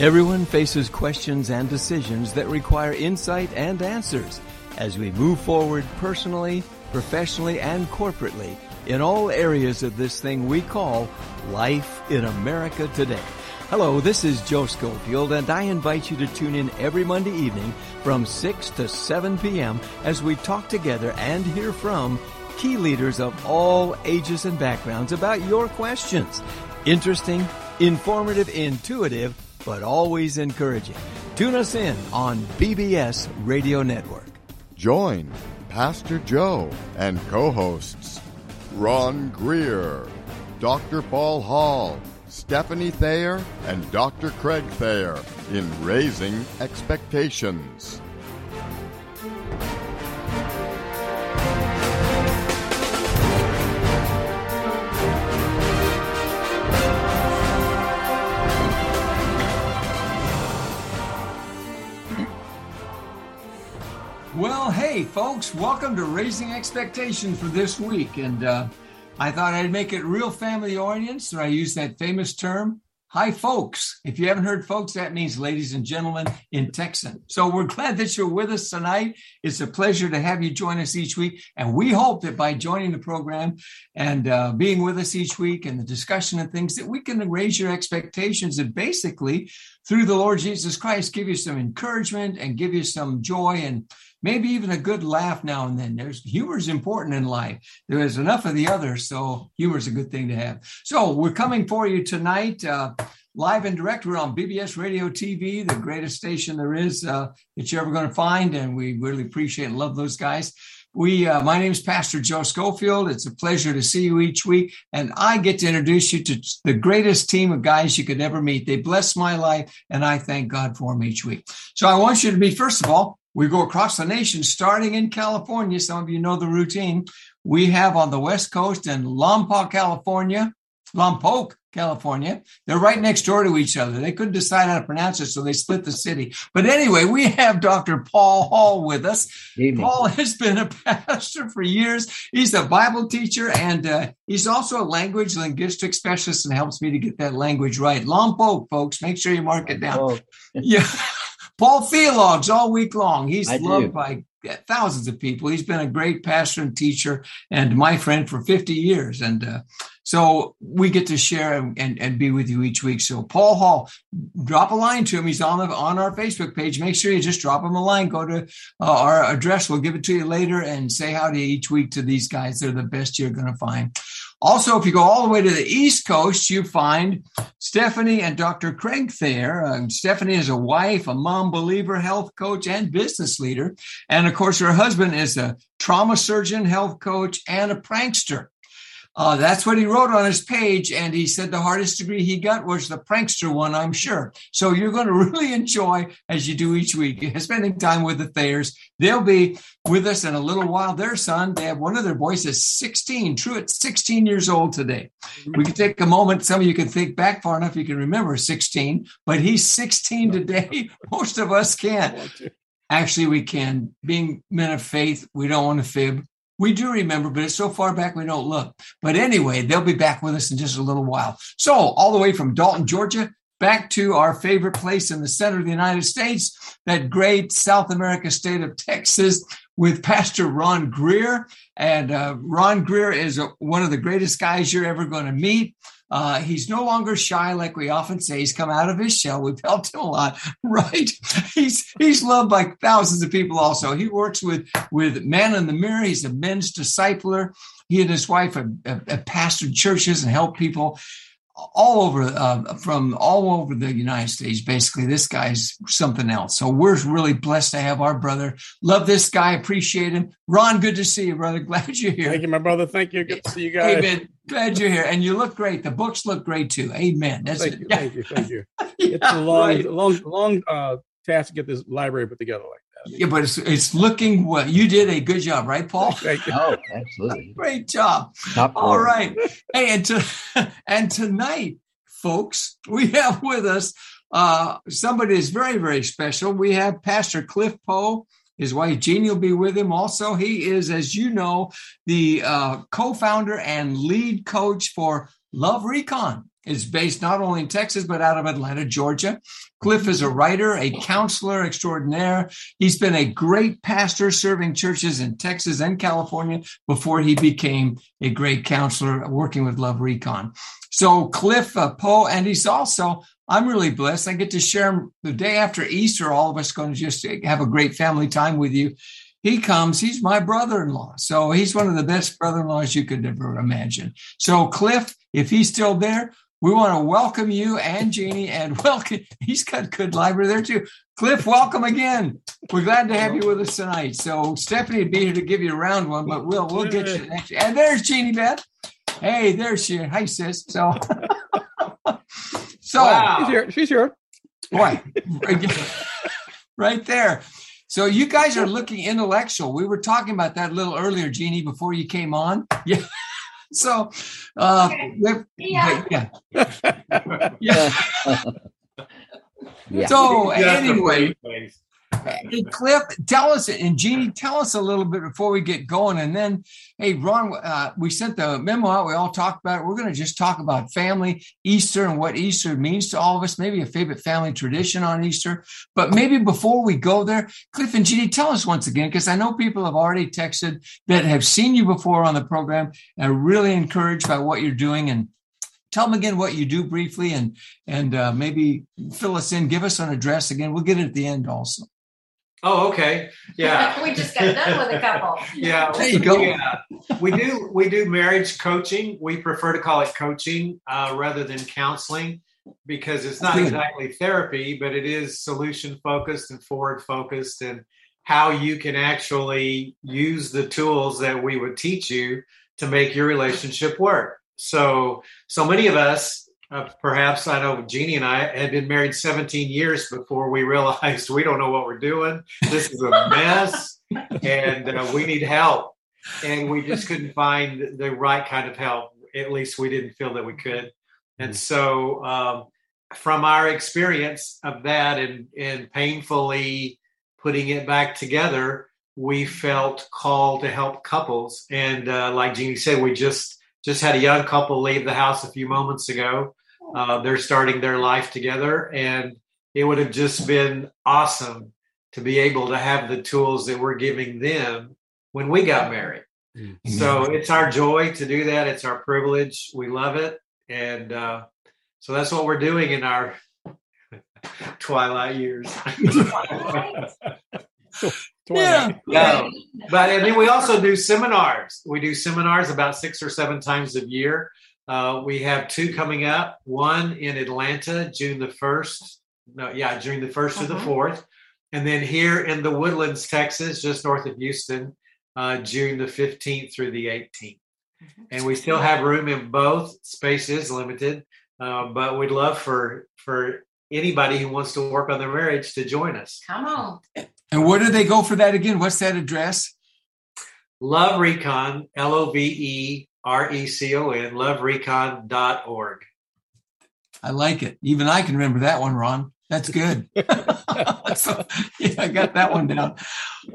Everyone faces questions and decisions that require insight and answers as we move forward personally, professionally, and corporately in all areas of this thing we call life in America today. Hello, this is Joe Schofield, and I invite you to tune in every Monday evening from 6 to 7 p.m. as we talk together and hear from key leaders of all ages and backgrounds about your questions. Interesting, informative, intuitive, but always encouraging. Tune us in on BBS Radio Network. Join Pastor Joe and co hosts Ron Greer, Dr. Paul Hall, Stephanie Thayer, and Dr. Craig Thayer in Raising Expectations. Well, hey, folks, welcome to Raising Expectations for this week. And uh, I thought I'd make it real family oriented, so I use that famous term. Hi, folks. If you haven't heard folks, that means ladies and gentlemen in Texan. So we're glad that you're with us tonight. It's a pleasure to have you join us each week. And we hope that by joining the program and uh, being with us each week and the discussion and things, that we can raise your expectations and basically, through the Lord Jesus Christ, give you some encouragement and give you some joy and maybe even a good laugh now and then. There's humor is important in life. There is enough of the other, so humor is a good thing to have. So we're coming for you tonight. Uh, live and direct. We're on BBS Radio TV, the greatest station there is uh, that you're ever going to find, and we really appreciate and love those guys. We, uh, my name is Pastor Joe Schofield. It's a pleasure to see you each week, and I get to introduce you to the greatest team of guys you could ever meet. They bless my life, and I thank God for them each week. So I want you to be first of all, we go across the nation, starting in California. Some of you know the routine. We have on the West Coast in Lompoc, California, Lompoc, California. They're right next door to each other. They couldn't decide how to pronounce it, so they split the city. But anyway, we have Dr. Paul Hall with us. Evening. Paul has been a pastor for years. He's a Bible teacher and uh, he's also a language linguistic specialist and helps me to get that language right. Lompoc, folks, make sure you mark it down. Yeah. Paul Theologs all week long. He's I do. loved by thousands of people. He's been a great pastor and teacher and my friend for 50 years. And uh, so we get to share and, and, and be with you each week. So Paul Hall, drop a line to him. He's on the, on our Facebook page. Make sure you just drop him a line. Go to uh, our address. We'll give it to you later and say howdy each week to these guys. They're the best you're going to find. Also, if you go all the way to the East Coast, you find Stephanie and Dr. Craig Thayer. Uh, Stephanie is a wife, a mom believer, health coach, and business leader. And of course, her husband is a trauma surgeon, health coach, and a prankster. Uh, that's what he wrote on his page. And he said the hardest degree he got was the prankster one, I'm sure. So you're going to really enjoy, as you do each week, spending time with the Thayers. They'll be with us in a little while. Their son, they have one of their boys is 16, true at 16 years old today. We can take a moment. Some of you can think back far enough you can remember 16, but he's 16 today. Most of us can't. Actually, we can. Being men of faith, we don't want to fib. We do remember, but it's so far back we don't look. But anyway, they'll be back with us in just a little while. So, all the way from Dalton, Georgia, back to our favorite place in the center of the United States, that great South America state of Texas, with Pastor Ron Greer. And uh, Ron Greer is a, one of the greatest guys you're ever going to meet. Uh, he's no longer shy, like we often say. He's come out of his shell. We've helped him a lot, right? He's he's loved by thousands of people. Also, he works with with Man in the Mirror. He's a men's discipler. He and his wife have, have, have pastored churches and helped people all over uh, from all over the United States. Basically, this guy's something else. So we're really blessed to have our brother. Love this guy. Appreciate him. Ron, good to see you, brother. Glad you're here. Thank you, my brother. Thank you. Good to see you guys. Amen. Glad you're here, and you look great. The books look great too. Amen. That's Thank it. you. Yeah. Thank you. Thank you. Yeah, It's a long, right. long, long uh, task to get this library put together like. Yeah, but it's it's looking well. You did a good job, right, Paul? Thank you. oh, absolutely. Great job. Top All quarter. right. Hey, and to and tonight, folks, we have with us uh somebody that's very, very special. We have Pastor Cliff Poe. His wife Jeani will be with him. Also, he is, as you know, the uh, co-founder and lead coach for Love Recon. Is based not only in Texas, but out of Atlanta, Georgia. Cliff is a writer, a counselor extraordinaire. He's been a great pastor serving churches in Texas and California before he became a great counselor working with Love Recon. So Cliff uh, Poe, and he's also, I'm really blessed. I get to share the day after Easter. All of us going to just have a great family time with you. He comes, he's my brother-in-law. So he's one of the best brother-in-laws you could ever imagine. So Cliff, if he's still there, we want to welcome you and Jeani and welcome. He's got good library there too. Cliff, welcome again. We're glad to have you with us tonight. So Stephanie would be here to give you a round one, but we'll we'll get you next. And there's Jeani Beth. Hey, there she is. Hi, sis. So, so wow. she's here. She's here. Boy, right there. So you guys are looking intellectual. We were talking about that a little earlier, Jeani, before you came on. Yeah. So, uh, yeah. yeah. yeah. yeah. So anyway, Hey, Cliff, tell us, and Jeani, tell us a little bit before we get going. And then, hey, Ron, uh, we sent the memo out. We all talked about it. We're going to just talk about family, Easter, and what Easter means to all of us, maybe a favorite family tradition on Easter. But maybe before we go there, Cliff and Jeani, tell us once again, because I know people have already texted that have seen you before on the program and are really encouraged by what you're doing. And tell them again what you do briefly and and uh, maybe fill us in give us an address again we'll get it at the end also Oh, okay. Yeah. we just got done with a couple. yeah. There you go. Yeah. We do we do marriage coaching. We prefer to call it coaching uh, rather than counseling because it's not exactly therapy, but it is solution focused and forward focused and how you can actually use the tools that we would teach you to make your relationship work. So so many of us uh, perhaps I know Jeani and I had been married 17 years before we realized we don't know what we're doing. This is a mess and uh, we need help. And we just couldn't find the right kind of help. At least we didn't feel that we could. And so, um, from our experience of that and, and painfully putting it back together, we felt called to help couples. And uh, like Jeani said, we just just had a young couple leave the house a few moments ago uh, they're starting their life together, and it would have just been awesome to be able to have the tools that we're giving them when we got married. Mm-hmm. So it's our joy to do that. It's our privilege. We love it, and uh, so that's what we're doing in our twilight years. yeah. yeah. But and then we also do seminars. We do seminars about six or seven times a year. Uh, we have two coming up. One in Atlanta, June the first. No, yeah, June the 1st uh-huh. to the uh-huh. fourth, and then here in the Woodlands, Texas, just north of Houston, uh, June the fifteenth through the 18th. Mm-hmm. And we still have room in both. Space is limited, uh, but we'd love for for anybody who wants to work on their marriage to join us. Come on. And where do they go for that again? What's that address? Love Recon, L O V E R E C O N, loverecon.org. I like it. Even I can remember that one, Ron. That's good. so, yeah, I got that one down.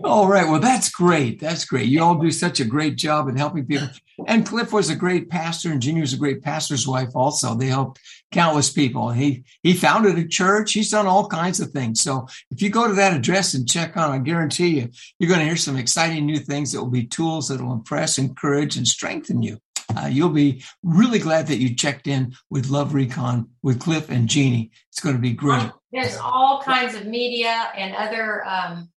All right. Well, that's great. That's great. You all do such a great job in helping people. And Cliff was a great pastor, and Ginny was a great pastor's wife. Also, they helped countless people. He he founded a church. He's done all kinds of things. So if you go to that address and check on, I guarantee you, you're going to hear some exciting new things that will be tools that will impress, encourage, and strengthen you. Uh, you'll be really glad that you checked in with Love Recon with Cliff and Jeani. It's going to be great. There's all kinds of media and other um,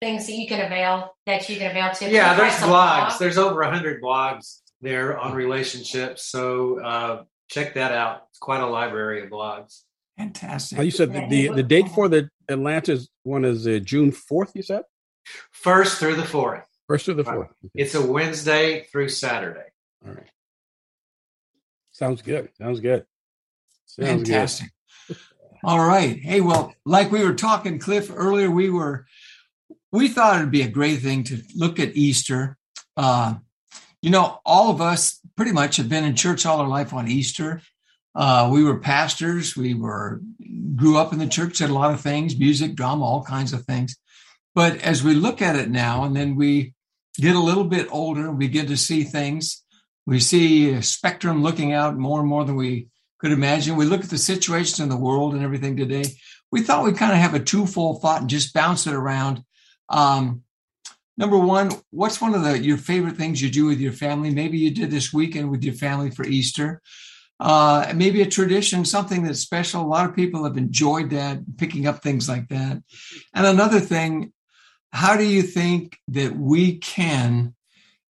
things that you can avail that you can avail to. Yeah, there's blogs. Blog? There's over hundred blogs there on relationships. So uh, check that out. It's quite a library of blogs. Fantastic. Oh, you said the, the, the date for the Atlanta one is uh, June fourth. You said first through the fourth. First through the fourth. Okay. It's a Wednesday through Saturday. All right. Sounds good. Sounds good. Sounds Fantastic. All right. Hey, well, like we were talking, Cliff, earlier, we were we thought it'd be a great thing to look at Easter. Uh, you know, all of us pretty much have been in church all our life on Easter. Uh, we were pastors. We were grew up in the church, did a lot of things, music, drama, all kinds of things. But as we look at it now, and then we get a little bit older, we get to see things we see a spectrum looking out more and more than we could imagine. We look at the situation in the world and everything today. We thought we'd kind of have a twofold thought and just bounce it around. Um, number one, what's one of the your favorite things you do with your family? Maybe you did this weekend with your family for Easter. Uh, maybe a tradition, something that's special. A lot of people have enjoyed that, picking up things like that. And another thing, how do you think that we can,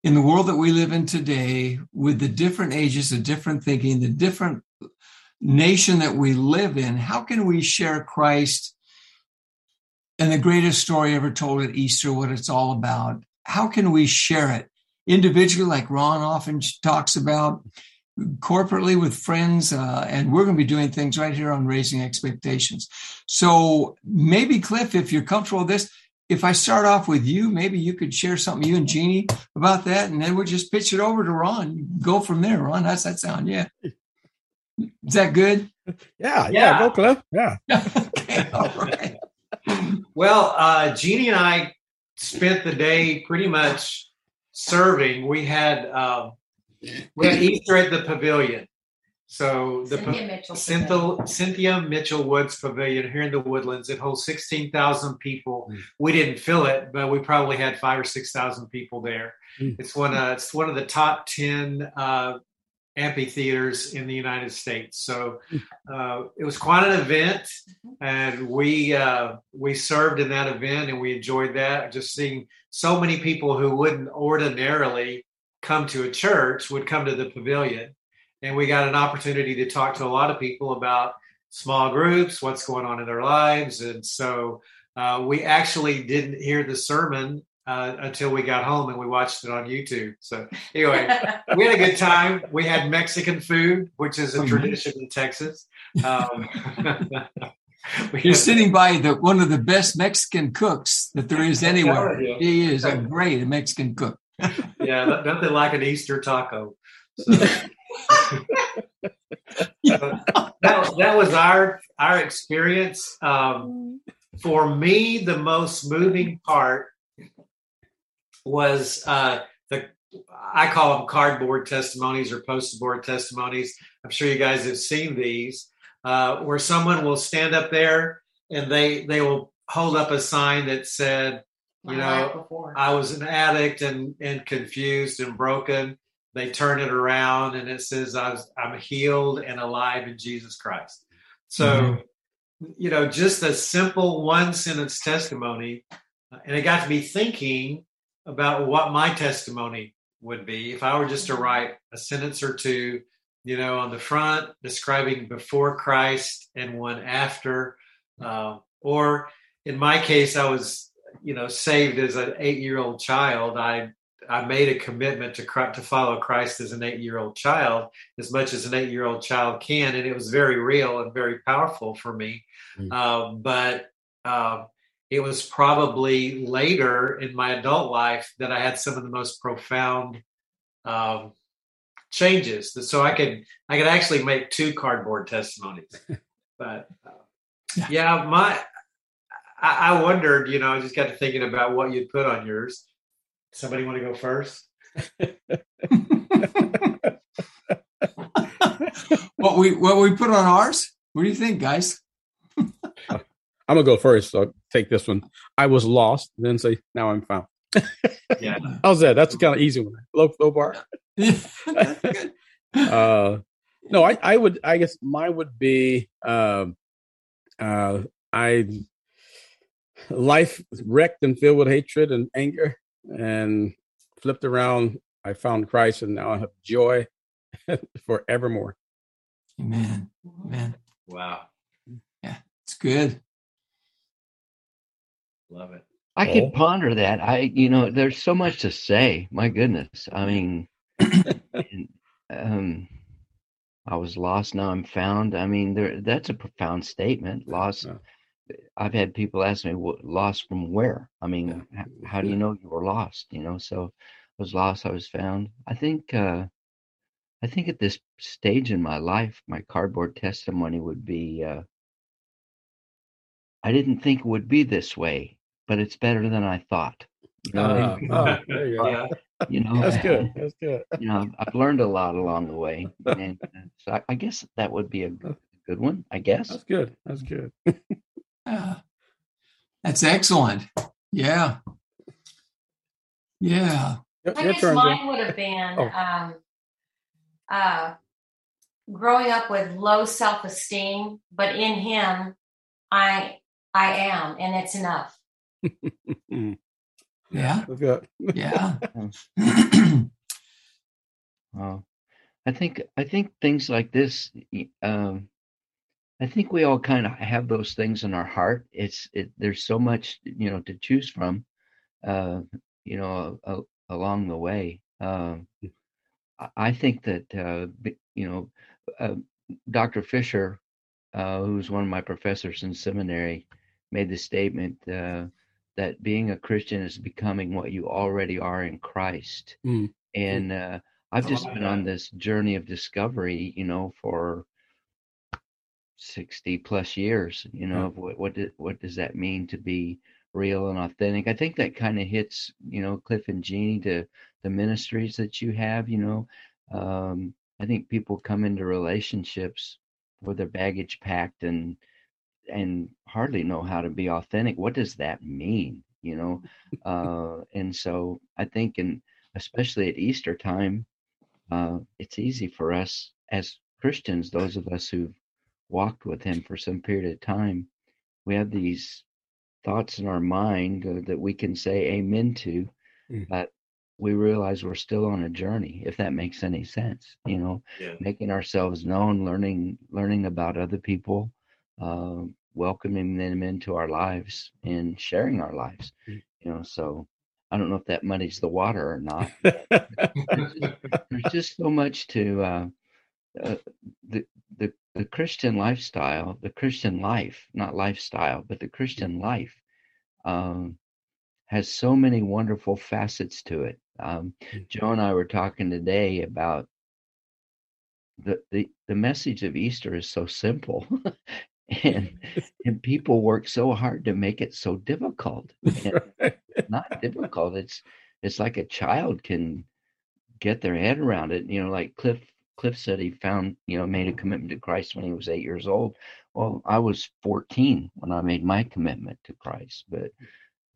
in the world that we live in today, with the different ages, the different thinking, the different nation that we live in, how can we share Christ and the greatest story ever told at Easter, what it's all about? How can we share it individually, like Ron often talks about, corporately with friends? Uh, and we're going to be doing things right here on Raising Expectations. So maybe, Cliff, if you're comfortable with this, if I start off with you, maybe you could share something, you and Jeani, about that, and then we'll just pitch it over to Ron. Go from there, Ron. How's that sound? Yeah. Is that good? Yeah, yeah, yeah. go Cliff. Yeah. okay, all right. well, uh, Jeani and I spent the day pretty much serving. We had uh, we had Easter at the pavilion. So the Cynthia Mitchell, Cynthia, Cynthia, Mitchell Woods Pavilion here in the Woodlands. It holds sixteen thousand people. Mm. We didn't fill it, but we probably had five or six thousand people there. Mm. It's one of it's one of the top ten uh, amphitheaters in the United States. So uh, it was quite an event, and we uh, we served in that event, and we enjoyed that. Just seeing so many people who wouldn't ordinarily come to a church would come to the pavilion, and we got an opportunity to talk to a lot of people about small groups, what's going on in their lives, and so. Uh, we actually didn't hear the sermon uh, until we got home and we watched it on YouTube. So anyway, we had a good time. We had Mexican food, which is a mm-hmm. tradition in Texas. Um, You're sitting by the one of the best Mexican cooks that there is anywhere. He is a great Mexican cook. yeah, nothing like an Easter taco. So, that, that was our our experience. Um, for me, the most moving part was uh, the I call them cardboard testimonies or poster board testimonies. I'm sure you guys have seen these, uh, where someone will stand up there and they they will hold up a sign that said, you know, I was an addict and and confused and broken. They turn it around and it says I was, I'm healed and alive in Jesus Christ. So, mm-hmm. you know, just a simple one sentence testimony, uh, and it got to me thinking about what my testimony would be if I were just to write a sentence or two, you know, on the front describing before Christ and one after. Uh, or in my case, I was, you know, saved as an eight-year-old child. I I made a commitment to to follow Christ as an eight-year-old child, as much as an eight-year-old child can, and it was very real and very powerful for me. Mm. Uh, but uh, it was probably later in my adult life that I had some of the most profound um, changes. So I could I could actually make two cardboard testimonies. but uh, yeah, my I, I, wondered, you know, I just got to thinking about what you'd put on yours. Somebody want to go first? what we what we put on ours? What do you think, guys? I'm gonna go first. So take this one. I was lost, then say, now I'm found. yeah. How's that? That's kind of easy one. Low, low bar. uh, no, I, I would, I guess mine would be, um, uh, I, life wrecked and filled with hatred and anger and flipped around. I found Christ and now I have joy forevermore. Amen. Amen. Wow. Yeah, it's good. Love it. I oh. could ponder that. I, you know, there's so much to say. My goodness. I mean, um, I was lost, now I'm found. I mean, there that's a profound statement. Lost. Yeah. I've had people ask me, "Lost from where?" I mean, yeah. how do you know you were lost? You know, so I was lost. I was found. I think. uh I think at this stage in my life, my cardboard testimony would be. uh I didn't think it would be this way but it's better than I thought. Uh, oh, there you go. You know, That's good. That's good. you know, I've learned a lot along the way, and uh, so I, I guess that would be a good, good one. I guess. That's good. That's good. Yeah. That's excellent. Yeah. Yeah. Your, I your guess turn, mine Jim. would have been Oh. um, uh, growing up with low self esteem, but in Him, I I am, and it's enough. Yeah. Yeah. Well, I think I think things like this. Um, I think we all kind of have those things in our heart. It's it. There's so much you know to choose from. Uh, you know, a, along the way. Um, I- I think that uh, you know, uh, Dr. Fisher, uh, who's one of my professors in seminary, made the statement uh, that being a Christian is becoming what you already are in Christ. Mm. And uh, I've just been on this journey of discovery, you know, for 60 plus years, you know, what what, did, what does that mean to be real and authentic? I think that kind of hits, you know, Cliff and Jeani to the ministries that you have, you know. Um, I think people come into relationships with their baggage packed and and hardly know how to be authentic. What does that mean? You know, uh, and so I think, and especially at Easter time, uh, it's easy for us as Christians, those of us who've walked with Him for some period of time, we have these thoughts in our mind uh, that we can say amen to, Mm. but we realize we're still on a journey, if that makes any sense. You know, Yeah. making ourselves known, learning learning about other people, uh, welcoming them into our lives, and sharing our lives. Mm. You know, so I don't know if that muddies the water or not. There's just, there's just so much to uh, uh, the the the Christian lifestyle, the Christian life, not lifestyle, but the Christian life. Um, has so many wonderful facets to it. Um, Mm. Joe and I were talking today about the the the message of Easter is so simple, and and people work so hard to make it so difficult. And it's not difficult. It's it's like a child can get their head around it. You know, like Cliff Cliff said he found you know made a commitment to Christ when he was eight years old. Well, I was 14 when I made my commitment to Christ, but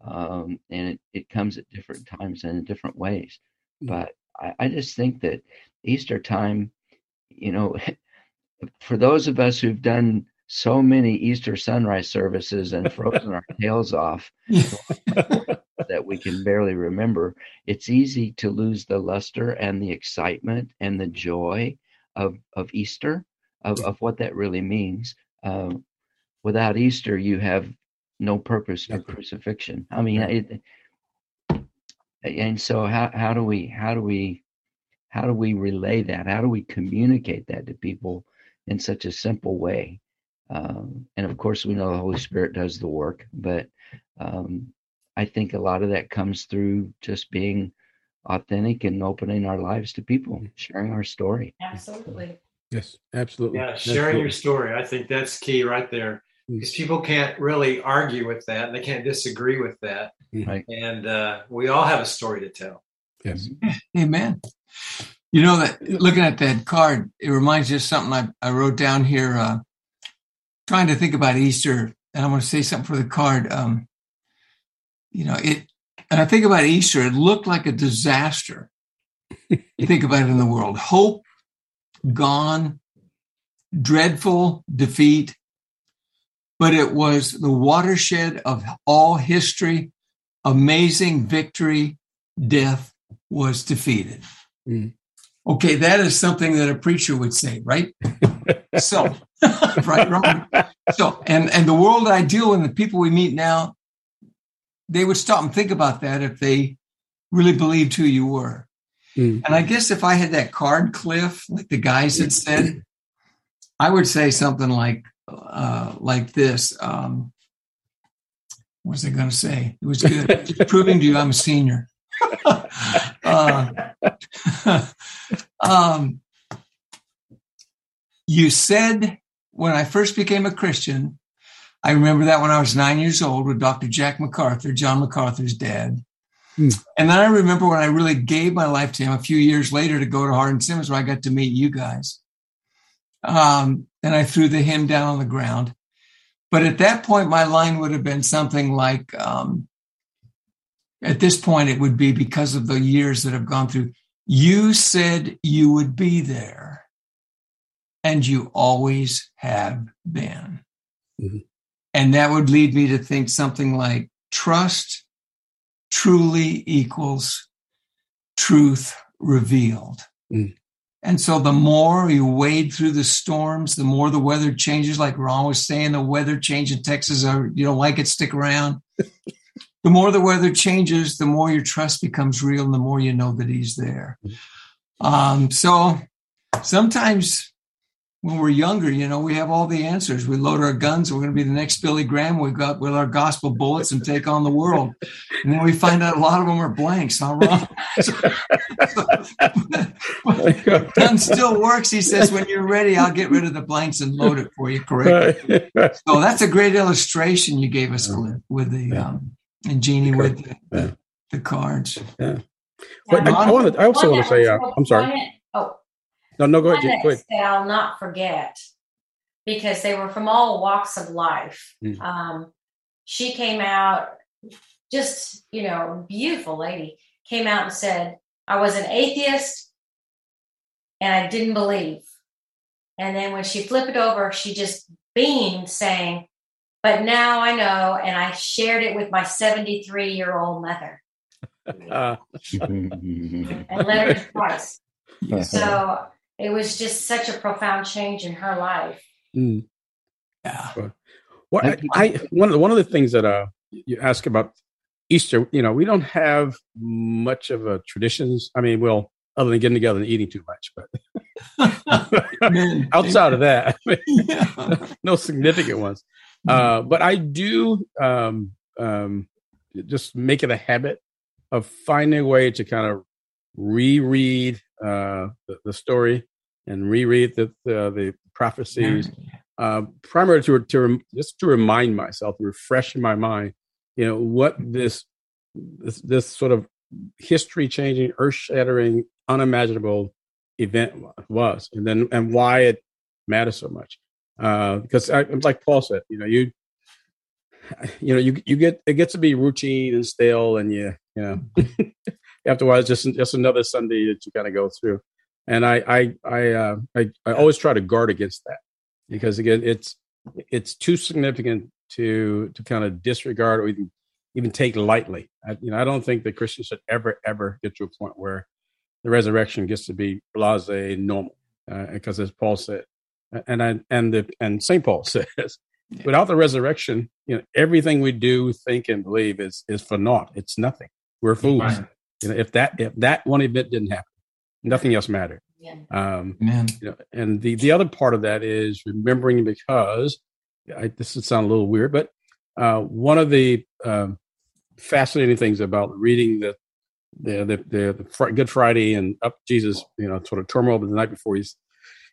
um, and it, it comes at different times and in different ways. Mm. But I, I just think that Easter time, you know, for those of us who've done so many Easter sunrise services and frozen our tails off we can barely remember, it's easy to lose the luster and the excitement and the joy of of Easter, of, of what that really means. Um, without Easter, you have no purpose for crucifixion. I mean, it, and so how how do we how do we how do we relay that? How do we communicate that to people in such a simple way? Um, and of course, we know the Holy Spirit does the work, but um, I think a lot of that comes through just being authentic and opening our lives to people, sharing our story. Absolutely. yes, absolutely. Yeah, sharing your story. I think that's key right there. Mm. Because people can't really argue with that and they can't disagree with that. Right. And uh, we all have a story to tell. Yes. Amen. You know that looking at that card, it reminds me of something I, I wrote down here. Uh, trying to think about Easter, and I want to say something for the card. Um, you know, it, and I think about Easter. It looked like a disaster. you think about it in the world: hope gone, dreadful defeat. But it was the watershed of all history. Amazing victory. Death was defeated. Mm. Okay, that is something that a preacher would say, right? so, right, wrong. So, and and the world I deal and the people we meet now, they would stop and think about that if they really believed who you were. Mm. And I guess if I had that card, Cliff, like the guys had said, I would say something like uh, like this. Um, what was I going to say? It was good. Just proving to you I'm a senior. uh, um, you said when I first became a Christian, I remember that when I was nine years old with Dr. Jack MacArthur, John MacArthur's dad. Mm. And then I remember when I really gave my life to him a few years later to go to Hardin Simmons, where I got to meet you guys. Um, and I threw the hymn down on the ground. But at that point, my line would have been something like, um, at this point, it would be because of the years that have gone through. You said you would be there, and you always have been. Mm-hmm. And that would lead me to think something like trust truly equals truth revealed. Mm. And so the more you wade through the storms, the more the weather changes. Like Ron was saying, the weather change in Texas, or you don't like it, stick around. the more the weather changes, the more your trust becomes real and the more you know that he's there. Um, so sometimes when we're younger, you know, we have all the answers. We load our guns. We're going to be the next Billy Graham. We've got with our gospel bullets and take on the world. And then we find out a lot of them are blanks. Huh, Ron? So, so, gun still works. He says, when you're ready, I'll get rid of the blanks and load it for you correctly. So that's a great illustration you gave us with the um, and Jeani with the, the cards. Yeah. But I, I, wanted, I also want to say, uh, I'm sorry. Oh, no, no, go ahead. Go ahead. I'll not forget because they were from all walks of life. Mm. Um, she came out, just, you know, beautiful lady, came out and said, I was an atheist and I didn't believe. And then when she flipped it over, she just beamed, saying, But now I know. And I shared it with my 73 year old mother. Uh. and let her twice. So it was just such a profound change in her life. Mm. Yeah. Well, I, I, one of the, one of the things that uh you ask about Easter, you know, we don't have much of a traditions. I mean, well, other than getting together and eating too much, but outside of that, no significant ones. Mm. Uh, but I do um, um, just make it a habit of finding a way to kind of reread uh, the, the, story and reread the the, the prophecies, uh, primarily to, to just to remind myself, refresh in my mind, you know, what this this, this sort of history changing, earth shattering, unimaginable event was, and then and why it matters so much. Uh, because I, it's like Paul said, you know, you you know, you you get it gets to be routine and stale, and you you know, after a while, it's just just another Sunday that you kind of go through. And I I I, uh, I I always try to guard against that because again, it's it's too significant to to kind of disregard or even even take lightly. I, you know, I don't think that Christians should ever ever get to a point where the resurrection gets to be blase normal, uh, because as Paul said, and I and the and Saint Paul says, without the resurrection, you know, everything we do, think, and believe is is for naught. It's nothing. We're fools. Right. You know, if that if that one event didn't happen, nothing else mattered. Yeah. Um, Man. You know, and the the other part of that is remembering because I, this would sound a little weird, but uh, one of the um, fascinating things about reading the the the, the, the Good Friday and up Jesus, you know, sort of turmoil the night before he's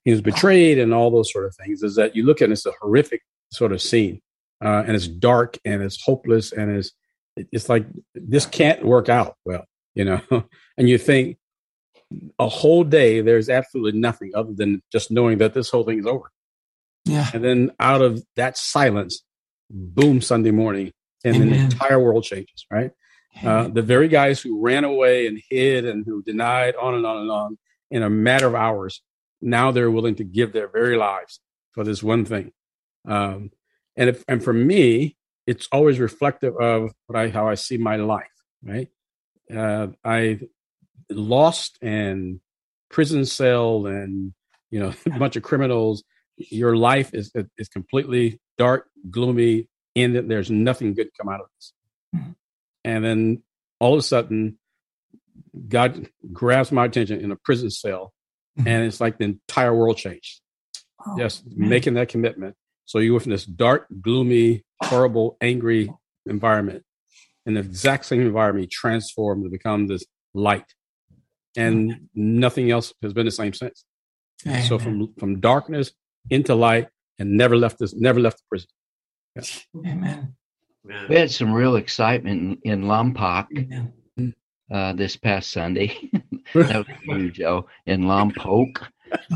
he was betrayed and all those sort of things is that you look at it, it's a horrific sort of scene, uh, and it's dark and it's hopeless and it's it's like this can't work out well you know, and you think a whole day there's absolutely nothing other than just knowing that this whole thing is over. Yeah. And then out of that silence, boom, Sunday morning, and Amen. the entire world changes, right? Uh, the very guys who ran away and hid and who denied on and on and on in a matter of hours, now they're willing to give their very lives for this one thing. Um, and if, and for me, it's always reflective of what I, how I see my life, right? Uh, I lost and prison cell and you know a bunch of criminals. Your life is is completely dark, gloomy, and there's nothing good come out of this. Mm-hmm. And then all of a sudden, God grabs my attention in a prison cell, mm-hmm. and it's like the entire world changed. Oh, Just man. making that commitment. So you went from this dark, gloomy, horrible, angry environment in the exact same environment, he transformed to become this light. And nothing else has been the same since. Amen. So from from darkness into light, and never left this, never left the prison. Yeah. Amen. We had some real excitement in, in Lompoc. uh, this past Sunday. that was huge, Joe, in Lompoc.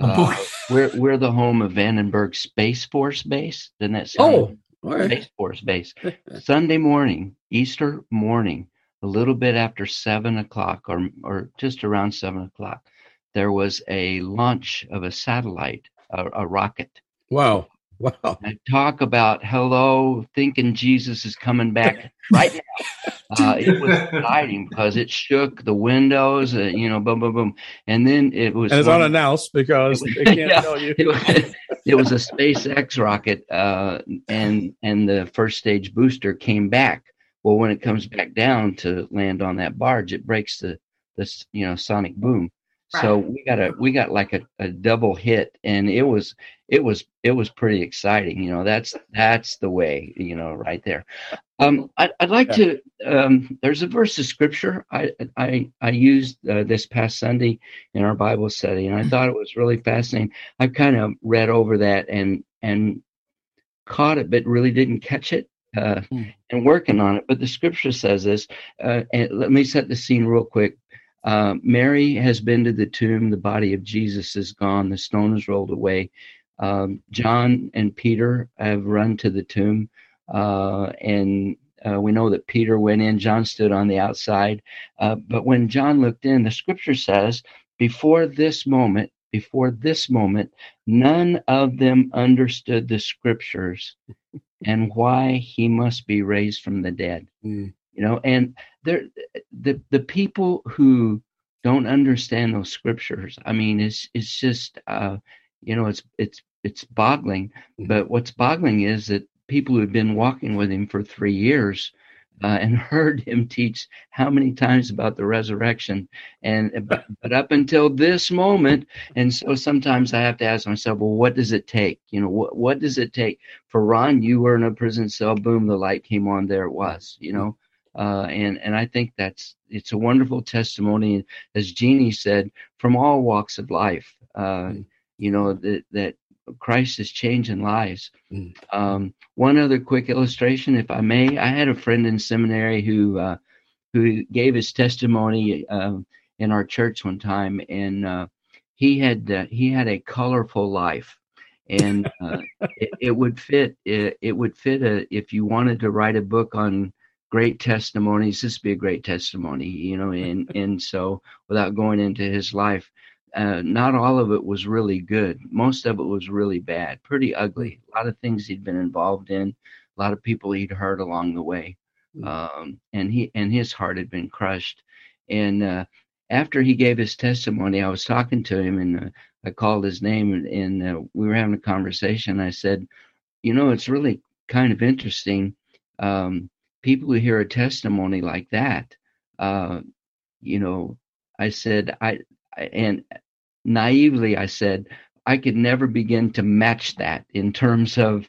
Uh, we're we're the home of Vandenberg Space Force Base. Doesn't that sound? Oh, right. Space Force Base. Sunday morning, Easter morning, a little bit after seven o'clock, or or just around seven o'clock, there was a launch of a satellite, a, a rocket. Wow. Wow. And talk about hello, thinking Jesus is coming back right now. Uh, it was exciting because it shook the windows, uh, you know, boom, boom, boom. And then it was. And it's unannounced because it was, they can't yeah, tell you. it, was, it was a SpaceX rocket, uh, and and the first stage booster came back. Well, when it comes back down to land on that barge, it breaks the this you know sonic boom. So we got a we got like a, a double hit, and it was it was it was pretty exciting. You know, that's that's the way. You know, right there. Um, I, I'd like to. Um, there's a verse of scripture I I I used uh, this past Sunday in our Bible study, and I thought it was really fascinating. I've kind of read over that and and caught it, but really didn't catch it. Uh, and working on it, but the scripture says this. Uh, and let me set the scene real quick. Uh, Mary has been to the tomb. The body of Jesus is gone. The stone is rolled away. Um, John and Peter have run to the tomb, uh, and uh, we know that Peter went in. John stood on the outside. Uh, but when John looked in, the scripture says, before this moment, before this moment, none of them understood the scriptures and why he must be raised from the dead. Mm. You know, and there, the the people who don't understand those scriptures. I mean, it's it's just, uh, you know, it's it's it's boggling. But what's boggling is that people who've been walking with him for three years uh, and heard him teach how many times about the resurrection. And but, but up until this moment and so sometimes i have to ask myself well what does it take? You know what, what does it take? For ron you were in a prison cell boom the light came on there it was you know? Uh, and and i think that's it's a wonderful testimony. As jeani said from all walks of life uh, you know that that Christ is changing lives. Mm. Um, one other quick illustration, if I may, I had a friend in seminary who uh, who gave his testimony uh, in our church one time, and uh, he had uh, he had a colorful life, and uh, it, it, would fit it, it would fit a, if you wanted to write a book on great testimonies. This would be a great testimony, you know, and and so without going into his life uh, not all of it was really good. Most of it was really bad, pretty ugly. A lot of things he'd been involved in, a lot of people he'd hurt along the way, um, and he and his heart had been crushed. And uh, after he gave his testimony, I was talking to him, and uh, I called his name, and, and uh, we were having a conversation. I said, "You know, it's really kind of interesting. Um, people who hear a testimony like that, uh, you know." I said, I and naively I said, I could never begin to match that in terms of,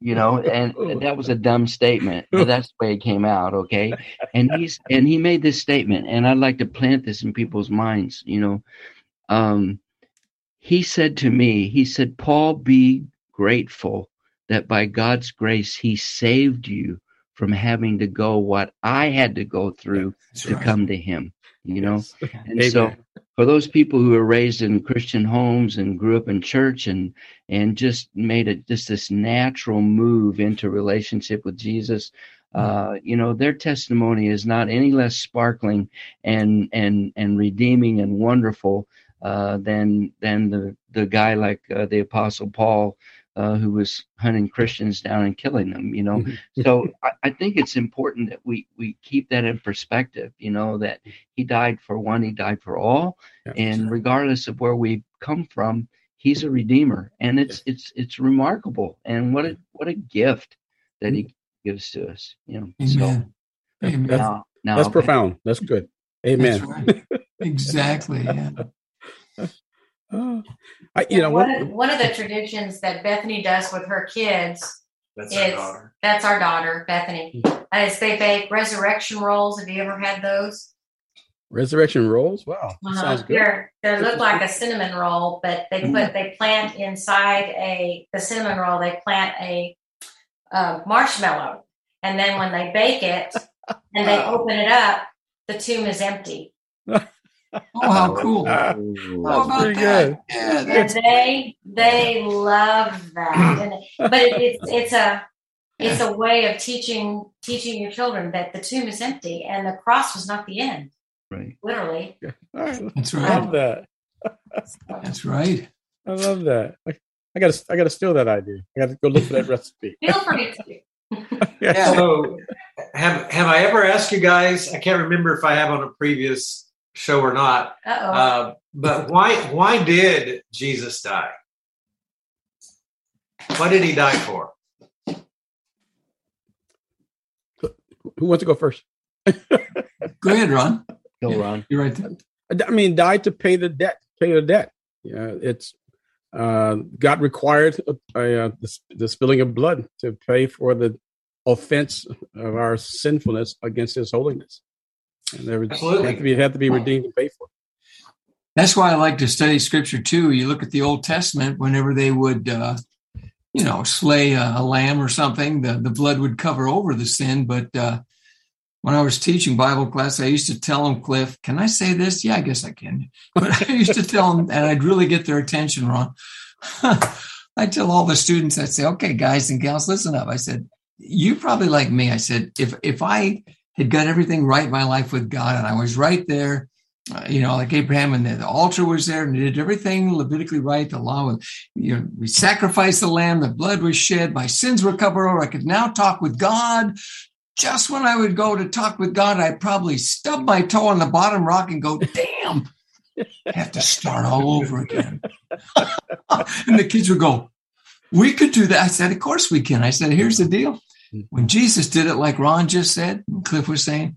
you know, and, that was a dumb statement, but that's the way it came out. Okay. And he's, and he made this statement and I'd like to plant this in people's minds, you know, um, he said to me, he said, Paul, be grateful that by God's grace, he saved you from having to go what I had to go through That's to right. come to him, you know? And Amen. so for those people who were raised in Christian homes and grew up in church and and just made it just this natural move into relationship with Jesus, uh, you know, their testimony is not any less sparkling and and and redeeming and wonderful uh, than than the the guy like uh, the Apostle Paul. Uh, who was hunting Christians down and killing them, you know. so I, I think it's important that we we keep that in perspective, you know, that he died for one, he died for all, Yeah. and regardless of where we come from he's a redeemer and it's it's it's remarkable and what a what a gift that he gives to us you know so Amen. Amen. That's- now, now That's profound. That's good. Amen. That's right. Exactly. Yeah. Uh, I, you know, one, what, of, one of the traditions that Bethany does with her kids, That's It's- our daughter. that's our daughter, Bethany, is they bake resurrection rolls. Have you ever had those? resurrection rolls. Wow, Uh-huh. sounds good. They're, they look like a cinnamon roll, but they put they plant inside a the cinnamon roll. They plant a uh, marshmallow, and then when they bake it and they open it up, the tomb is empty. oh, how cool! Ah, How about that? good. Yeah, that's they they love that, and, but it, it's it's a it's a way of teaching teaching your children that the tomb is empty and the cross was not the end, Right. literally. All right. that's I right. love that. That's right. I love that. I, I gotta I gotta steal that idea. I gotta go look for that recipe. Feel free to. Yeah. So, have have I ever asked you guys? I can't remember if I have on a previous show or not. Uh-oh. Uh, but why why did Jesus die? What did he die for? Who wants to go first? Go ahead, Ron. Go, Ron. You're right there. I mean, died to pay the debt. Pay the debt. Yeah, it's uh, God required uh, uh, the, the spilling of blood to pay for the offense of our sinfulness against His holiness, and there was, Absolutely. had to be had to be redeemed and paid for. That's why I like to study scripture too. You look at the Old Testament, whenever they would, uh, you know, slay a, a lamb or something, the, the blood would cover over the sin. But uh, when I was teaching Bible class, I used to tell them, Cliff, can I say this? Yeah, I guess I can. But I used to tell them, and I'd really get their attention, wrong. I tell all the students, I'd say, okay, guys and gals, listen up. I said, you probably like me. I said, if if I had got everything right in my life with God and I was right there, uh, you know, like Abraham and the, the altar was there and did everything Levitically right, the law, was- you know, we sacrificed the lamb, the blood was shed, my sins were covered over. I could now talk with God. Just when I would go to talk with God, I'd probably stub my toe on the bottom rock and go, damn, I have to start all over again. and the kids would go, we could do that. I said, of course we can. I said, here's the deal. When Jesus did it, like Ron just said, Cliff was saying,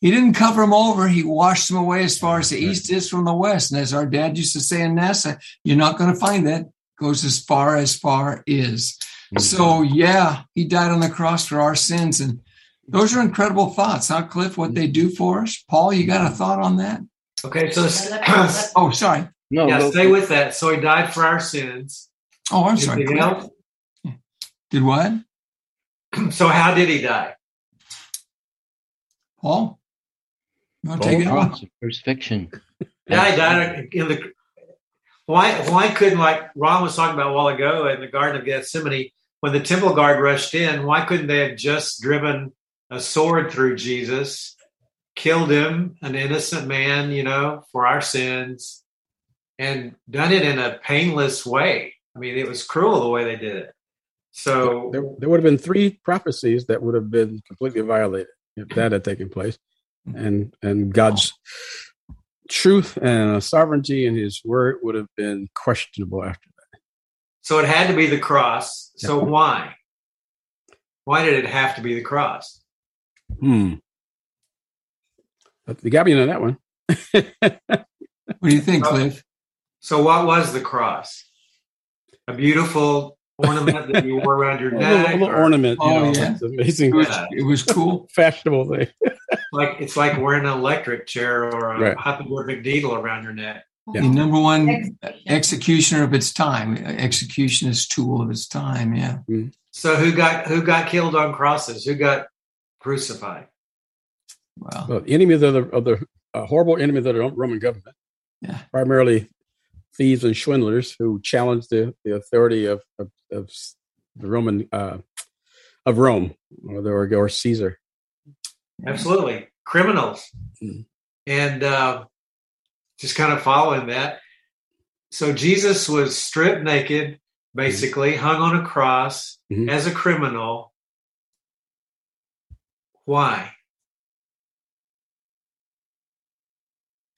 he didn't cover them over. He washed them away as far as the east is from the west. And as our dad used to say in NASA, you're not going to find that. Goes as far as far is. Mm-hmm. So yeah, he died on the cross for our sins. And those are incredible thoughts, huh, Cliff? What they do mm-hmm. for us. Paul, you got a thought on that? Okay, so Oh, sorry. No, yeah, go- stay with that. So he died for our sins. Oh, I'm sorry. Cliff. Did what? So how did he die? Paul? You want to take it on? it's a crucifixion. Yeah, he died in the. Why? Why couldn't like Ron was talking about a while ago in the Garden of Gethsemane when the temple guard rushed in? Why couldn't they have just driven a sword through Jesus, killed him, an innocent man, you know, for our sins, and done it in a painless way? I mean, it was cruel the way they did it. So There, there would have been three prophecies that would have been completely violated if that had taken place, and and God's truth and sovereignty and His word would have been questionable after that. So it had to be the cross. So why? Why did it have to be the cross? Hmm. But you got me on that one. What do you think, Cliff? So what was the cross? A beautiful ornament that you wore around your A little, a neck, little or ornament, you Oh, know, yeah. it's amazing, It was, it was cool. fashionable thing. like it's like wearing an electric chair or a Right. hypoglyphic needle around your neck. Yeah. The number one Execution. executioner of its time, executionist tool of its time. Yeah. So who got who got killed on crosses? Who got crucified? Wow. Well, enemies of the of the uh, horrible enemies of the Roman government, Yeah. primarily thieves and swindlers who challenged the, the authority of, of, of the Roman uh, of Rome or the, or, Caesar. Absolutely, criminals, Mhm. and uh, just kind of following that. So Jesus was stripped naked, basically hung on a cross Mhm. as a criminal. Why?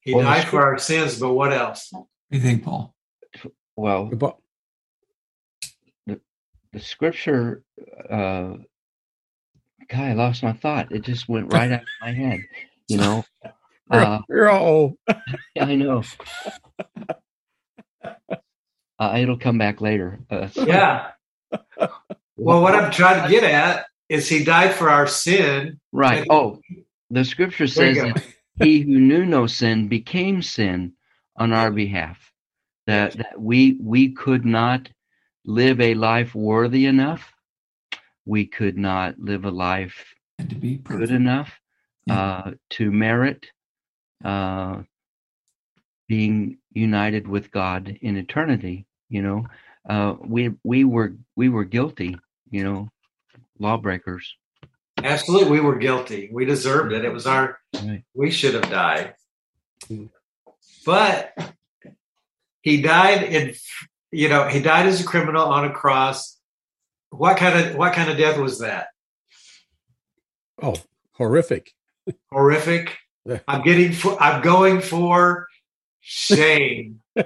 He died for our sins, but what else? What do you think, Paul? Well, But the scripture, uh, God, I lost my thought. It just went right out of my head. You know, you're, uh, you're all old. I know. Uh, it'll come back later. Uh, Yeah. Well, what I'm trying to get at is he died for our sin. right. Oh, the scripture says that he who knew no sin became sin on our behalf. That that we we could not live a life worthy enough. We could not live a life Had to be good perfect. enough. uh, to merit uh, being united with God in eternity. You know, uh, we we were we were guilty. You know, lawbreakers. Absolutely, we were guilty. We deserved it. It was our. Right. We should have died, but he died in. You know, he died as a criminal on a cross. What kind of what kind of death was that? Oh, horrific! Horrific. I'm getting. For, I'm going for shame.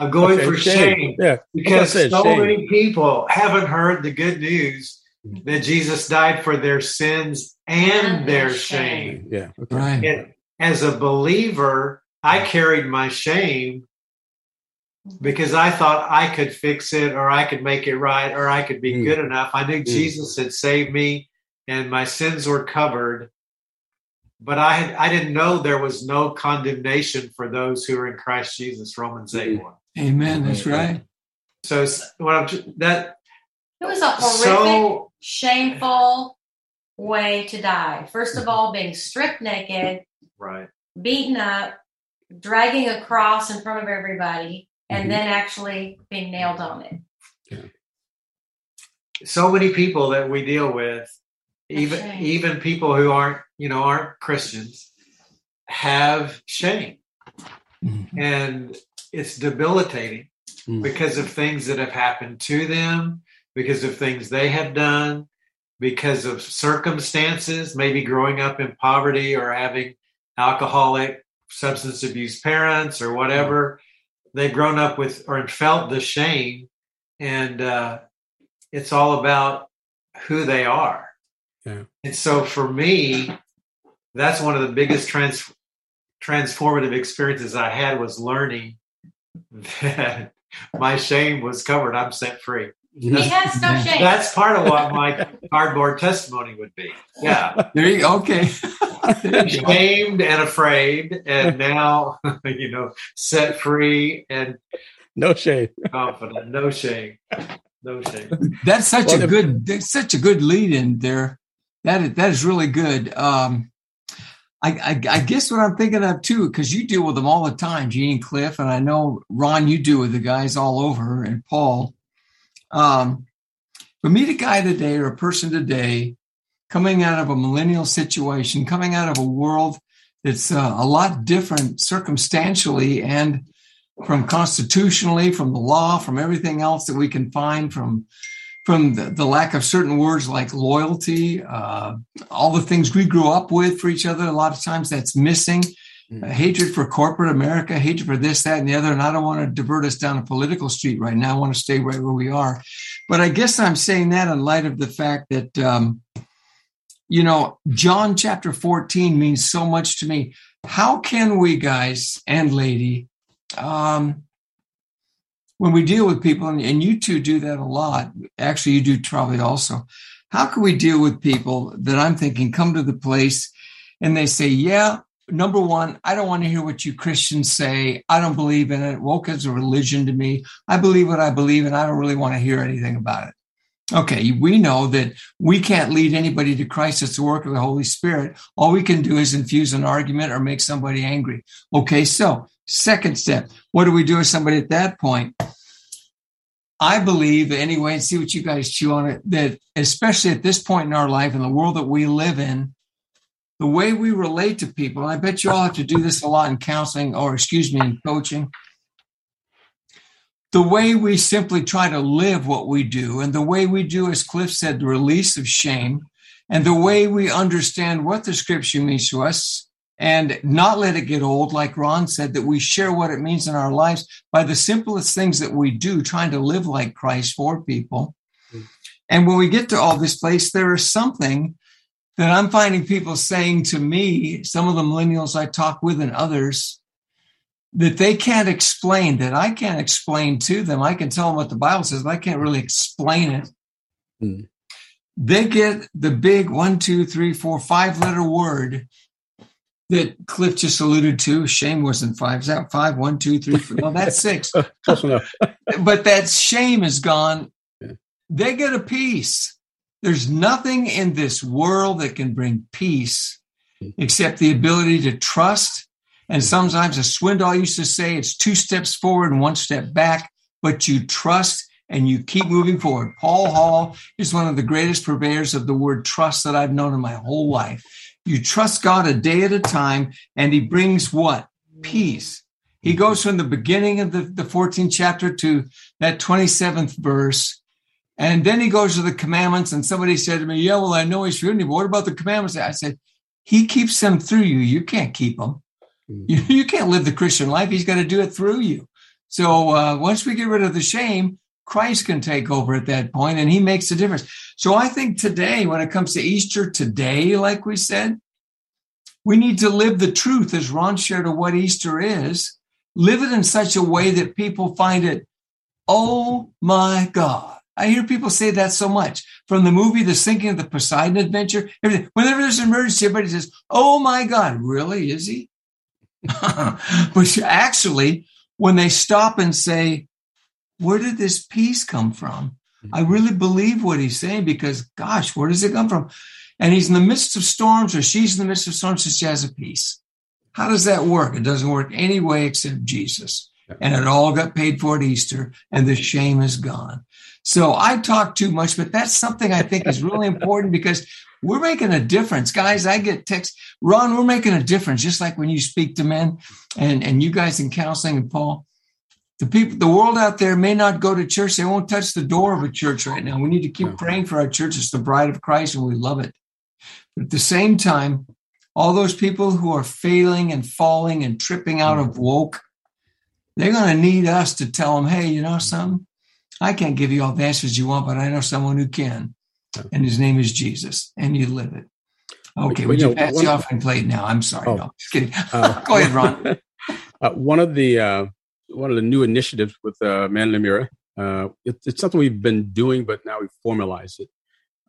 I'm going Okay, for shame, Yeah, because said, so shame. many people haven't heard the good news mm. that Jesus died for their sins and their shame. yeah. Okay. Right. And as a believer, I carried my shame because I thought I could fix it or I could make it right or I could be Mm. good enough. I knew hmm. Jesus had saved me and my sins were covered. But I had I didn't know there was no condemnation for those who are in Christ Jesus, Romans 8 hmm. 1. Amen. That's right. So what I'm that It was a horrific, so shameful way to die. First of mm-hmm. all, being stripped naked, right. beaten up, dragging a cross in front of everybody, and Mhm. then actually being nailed on it. so many people that we deal with even shame. even people who aren't you know aren't christians have shame Mhm. and it's debilitating Mm. because of things that have happened to them because of things they have done because of circumstances maybe growing up in poverty or having alcoholic substance abuse parents or whatever. They've grown up with or felt the shame and uh, it's all about who they are. Yeah. and so for me that's one of the biggest trans- transformative experiences i had was learning that my shame was covered. I'm set free He has no shame. that's part of what my cardboard testimony would be yeah There you go. Okay. There shamed and afraid and now you know set free and No shame. confident no shame no shame That's such Well, a good. That's such a good lead in there. That is, that is really good. Um, I, I, I guess what I'm thinking of too, because you deal with them all the time, Jeani and Cliff, and I know Ron, you do with the guys all over, and Paul. Um, but meet a guy today or a person today coming out of a millennial situation, coming out of a world that's uh, a lot different circumstantially and from constitutionally, from the law, from everything else that we can find, from from the, the lack of certain words like loyalty, uh, all the things we grew up with for each other. A lot of times that's missing. Mm. Hatred for corporate America, hatred for this, that, and the other. And I don't want to divert us down a political street right now. I want to stay right where we are. But I guess I'm saying that in light of the fact that, um, you know, John chapter 14 means so much to me. How can we, guys and lady, um, when we deal with people, and, and you two do that a lot, actually, you do probably also. How can we deal with people that I'm thinking come to the place and they say, Yeah, number one, I don't want to hear what you Christians say. I don't believe in it. Woke is a religion to me. I believe what I believe, and I don't really want to hear anything about it. Okay, we know that we can't lead anybody to Christ. It's the work of the Holy Spirit. All we can do is infuse an argument or make somebody angry. Okay, so second step, what do we do with somebody at that point? I believe, anyway, and see what you guys chew on it, that especially at this point in our life, in the world that we live in, the way we relate to people, and I bet you all have to do this a lot in counseling or, excuse me, in coaching. The way we simply try to live what we do, and the way we do, as Cliff said, the release of shame, and the way we understand what the scripture means to us, and not let it get old, like Ron said, that we share what it means in our lives by the simplest things that we do, trying to live like Christ for people. Mm. And when we get to all this place, there is something that I'm finding people saying to me, some of the millennials I talk with and others, that they can't explain, that I can't explain to them. I can tell them what the Bible says, but I can't really explain it. Hmm. They get the big one, two, three, four, five letter word that Cliff just alluded to. Shame wasn't five. Is that five? One, two, three, four. No, that's six. Close enough. but that shame is gone. Yeah. They get a peace. There's nothing in this world that can bring peace except the ability to trust. And sometimes, as Swindoll used to say, it's two steps forward and one step back, but you trust and you keep moving forward. Paul Hall is one of the greatest purveyors of the word trust that I've known in my whole life. You trust God a day at a time, and He brings what? Peace. He goes from the beginning of the, the 14th chapter to that 27th verse. And then he goes to the commandments. And somebody said to me, Yeah, well, I know he's you, but what about the commandments? I said, He keeps them through you. You can't keep them. Mm-hmm. You, you can't live the Christian life. He's got to do it through you. So uh, once we get rid of the shame, Christ can take over at that point and he makes a difference. So I think today, when it comes to Easter today, like we said, we need to live the truth as Ron shared of what Easter is, live it in such a way that people find it, oh my God. I hear people say that so much from the movie The Sinking of the Poseidon Adventure. Everything. Whenever there's an emergency, everybody says, Oh my God, really? Is he? but actually, when they stop and say, where did this peace come from? I mm-hmm. really believe what he's saying because, gosh, where does it come from? And he's in the midst of storms, or she's in the midst of storms, and she has a peace. How does that work? It doesn't work any way except Jesus. And it all got paid for at Easter, and the shame is gone. So I talk too much, but that's something I think is really important because we're making a difference. Guys, I get texts, Ron, we're making a difference, just like when you speak to men and, and you guys in counseling and Paul the people, the world out there may not go to church. They won't touch the door of a church right now. We need to keep praying for our church. It's the bride of Christ and we love it. But at the same time, all those people who are failing and falling and tripping out of woke, they're going to need us to tell them, hey, you know something? I can't give you all the answers you want, but I know someone who can. And his name is Jesus, and you live it. Okay, would you, know, pass the offering plate now? I'm sorry. Oh, no, just kidding. Uh, Go ahead, Ron. Uh, one of the uh, one of the new initiatives with uh, Man Lemira. Uh, it, it's something we've been doing, but now we've formalized it.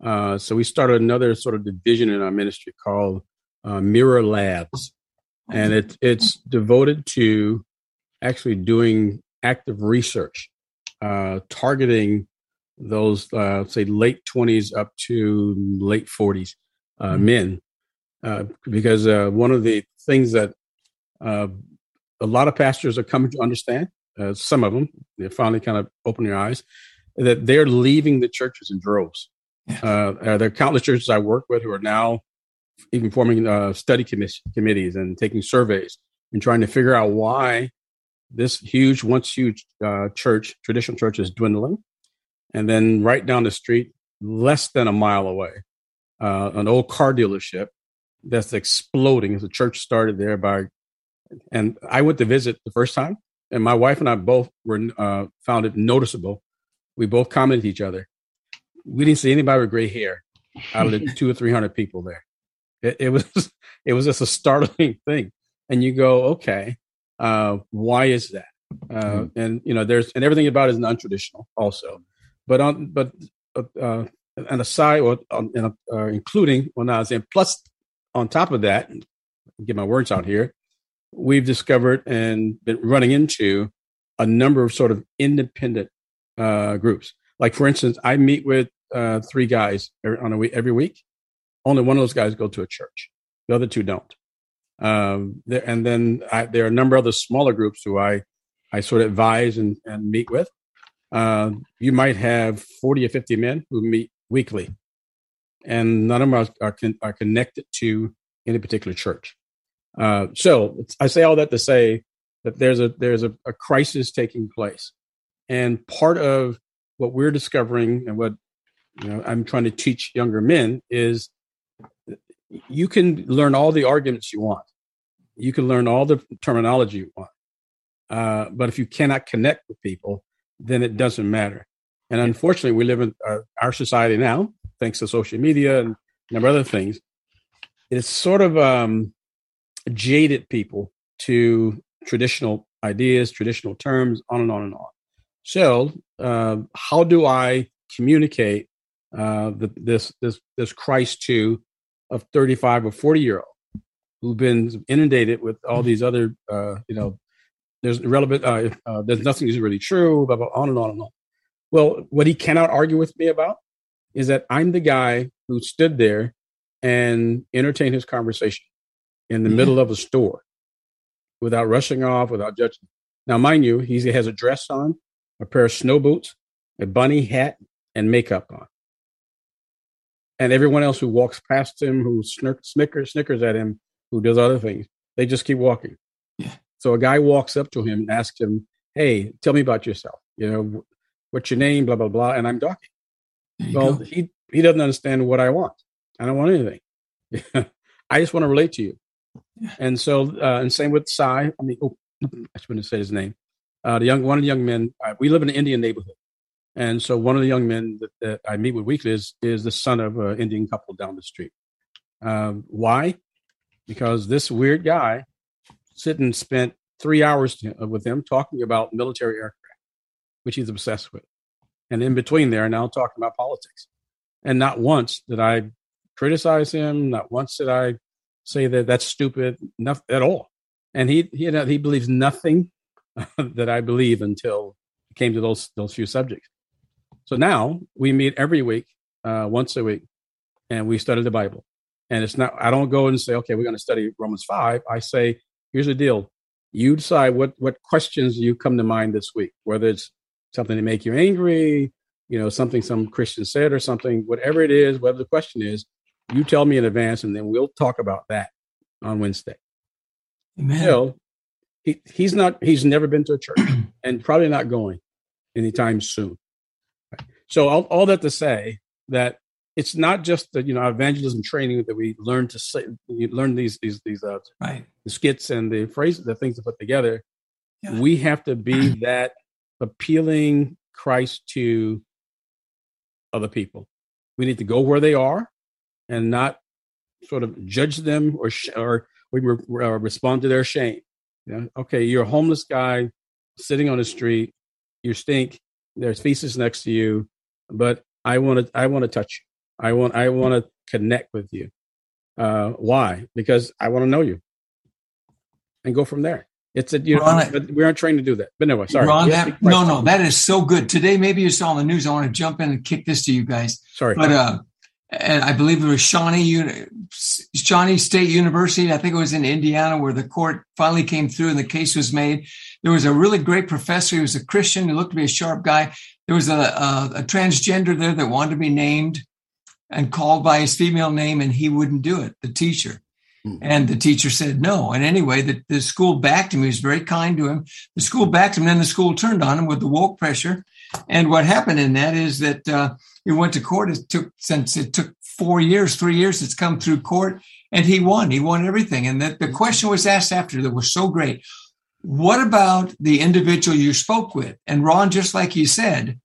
Uh, so we started another sort of division in our ministry called uh, Mirror Labs, and it, it's devoted to actually doing active research, uh, targeting those uh, say late 20s up to late 40s uh, mm-hmm. men, uh, because uh, one of the things that uh, a lot of pastors are coming to understand. Uh, some of them, they're finally kind of opening their eyes that they're leaving the churches in droves. There are countless churches I work with who are now even forming uh, study commis- committees and taking surveys and trying to figure out why this huge, once huge uh, church, traditional church, is dwindling. And then right down the street, less than a mile away, uh, an old car dealership that's exploding. As the church started there by and I went to visit the first time, and my wife and I both were uh, found it noticeable. We both commented each other. We didn't see anybody with gray hair out of the two or three hundred people there. It, it, was it was just a startling thing, and you go, okay, uh, why is that? Uh, mm-hmm. And you know, there's and everything about it is non-traditional, also. But on but uh, uh and aside or um, uh, including when I was in plus on top of that, get my words out here we've discovered and been running into a number of sort of independent uh, groups. Like, for instance, I meet with uh, three guys every, on a week, every week. Only one of those guys go to a church. The other two don't. Um, there, and then I, there are a number of other smaller groups who I, I sort of advise and, and meet with. Uh, you might have 40 or 50 men who meet weekly, and none of them are, are, are connected to any particular church. Uh, so I say all that to say that there's a there's a, a, crisis taking place, and part of what we're discovering and what you know I'm trying to teach younger men is you can learn all the arguments you want, you can learn all the terminology you want, uh, but if you cannot connect with people, then it doesn't matter. And unfortunately, we live in our, our society now, thanks to social media and a number of other things. It's sort of um, jaded people to traditional ideas, traditional terms, on and on and on. So, uh, how do I communicate uh, the, this this this Christ to a 35 or 40 year old who've been inundated with all these other, uh, you know, there's irrelevant, uh, uh, there's nothing is really true, blah, blah, on and on and on. Well, what he cannot argue with me about is that I'm the guy who stood there and entertained his conversation in the yeah. middle of a store without rushing off, without judging. Now, mind you, he has a dress on, a pair of snow boots, a bunny hat, and makeup on. And everyone else who walks past him, who snickers, snickers at him, who does other things, they just keep walking. Yeah. So a guy walks up to him and asks him, "Hey, tell me about yourself. You know, what's your name? Blah blah blah." And I'm talking. Well, go. he he doesn't understand what I want. I don't want anything. I just want to relate to you. Yeah. And so, uh, and same with Sai. I mean, oh, I shouldn't say his name. Uh, the young one of the young men. Uh, we live in an Indian neighborhood, and so one of the young men that, that I meet with weekly is is the son of an Indian couple down the street. Um, why? Because this weird guy sitting spent three hours to, uh, with him talking about military aircraft, which he's obsessed with, and in between there, now talking about politics. And not once did I criticize him. Not once did I say that that's stupid. Not at all. And he he he believes nothing that I believe until it came to those those few subjects. So now we meet every week, uh, once a week, and we study the Bible. And it's not I don't go and say, okay, we're going to study Romans five. I say, here's the deal: you decide what what questions you come to mind this week, whether it's something to make you angry, you know, something some Christian said or something, whatever it is, whatever the question is, you tell me in advance, and then we'll talk about that on Wednesday. Amen. Still, he, he's not. He's never been to a church, and probably not going anytime soon. So all, all that to say that it's not just the you know evangelism training that we learn to say, you learn these these these uh, right the skits and the phrases, the things to put together. Yeah. We have to be that appealing Christ to other people. We need to go where they are and not sort of judge them or sh- or we re- uh, respond to their shame. Yeah? Okay, you're a homeless guy sitting on the street. You stink. There's feces next to you, but I want to. I want to touch you. I want. I want to connect with you. Uh, why? Because I want to know you, and go from there. It's a you Ron, know, we aren't trained to do that. But anyway, sorry. Ron, that, no, no, that is so good. Today, maybe you saw on the news. I want to jump in and kick this to you guys. Sorry, but uh, and I believe it was Shawnee, Shawnee State University. I think it was in Indiana where the court finally came through and the case was made. There was a really great professor. He was a Christian. He looked to be a sharp guy. There was a, a, a transgender there that wanted to be named and called by his female name, and he wouldn't do it. The teacher. Hmm. And the teacher said no. And anyway, the, the school backed him. He was very kind to him. The school backed him. And then the school turned on him with the woke pressure. And what happened in that is that uh, it went to court. It took since it took four years, three years. It's come through court, and he won. He won everything. And that the question was asked after that was so great. What about the individual you spoke with? And Ron, just like you said,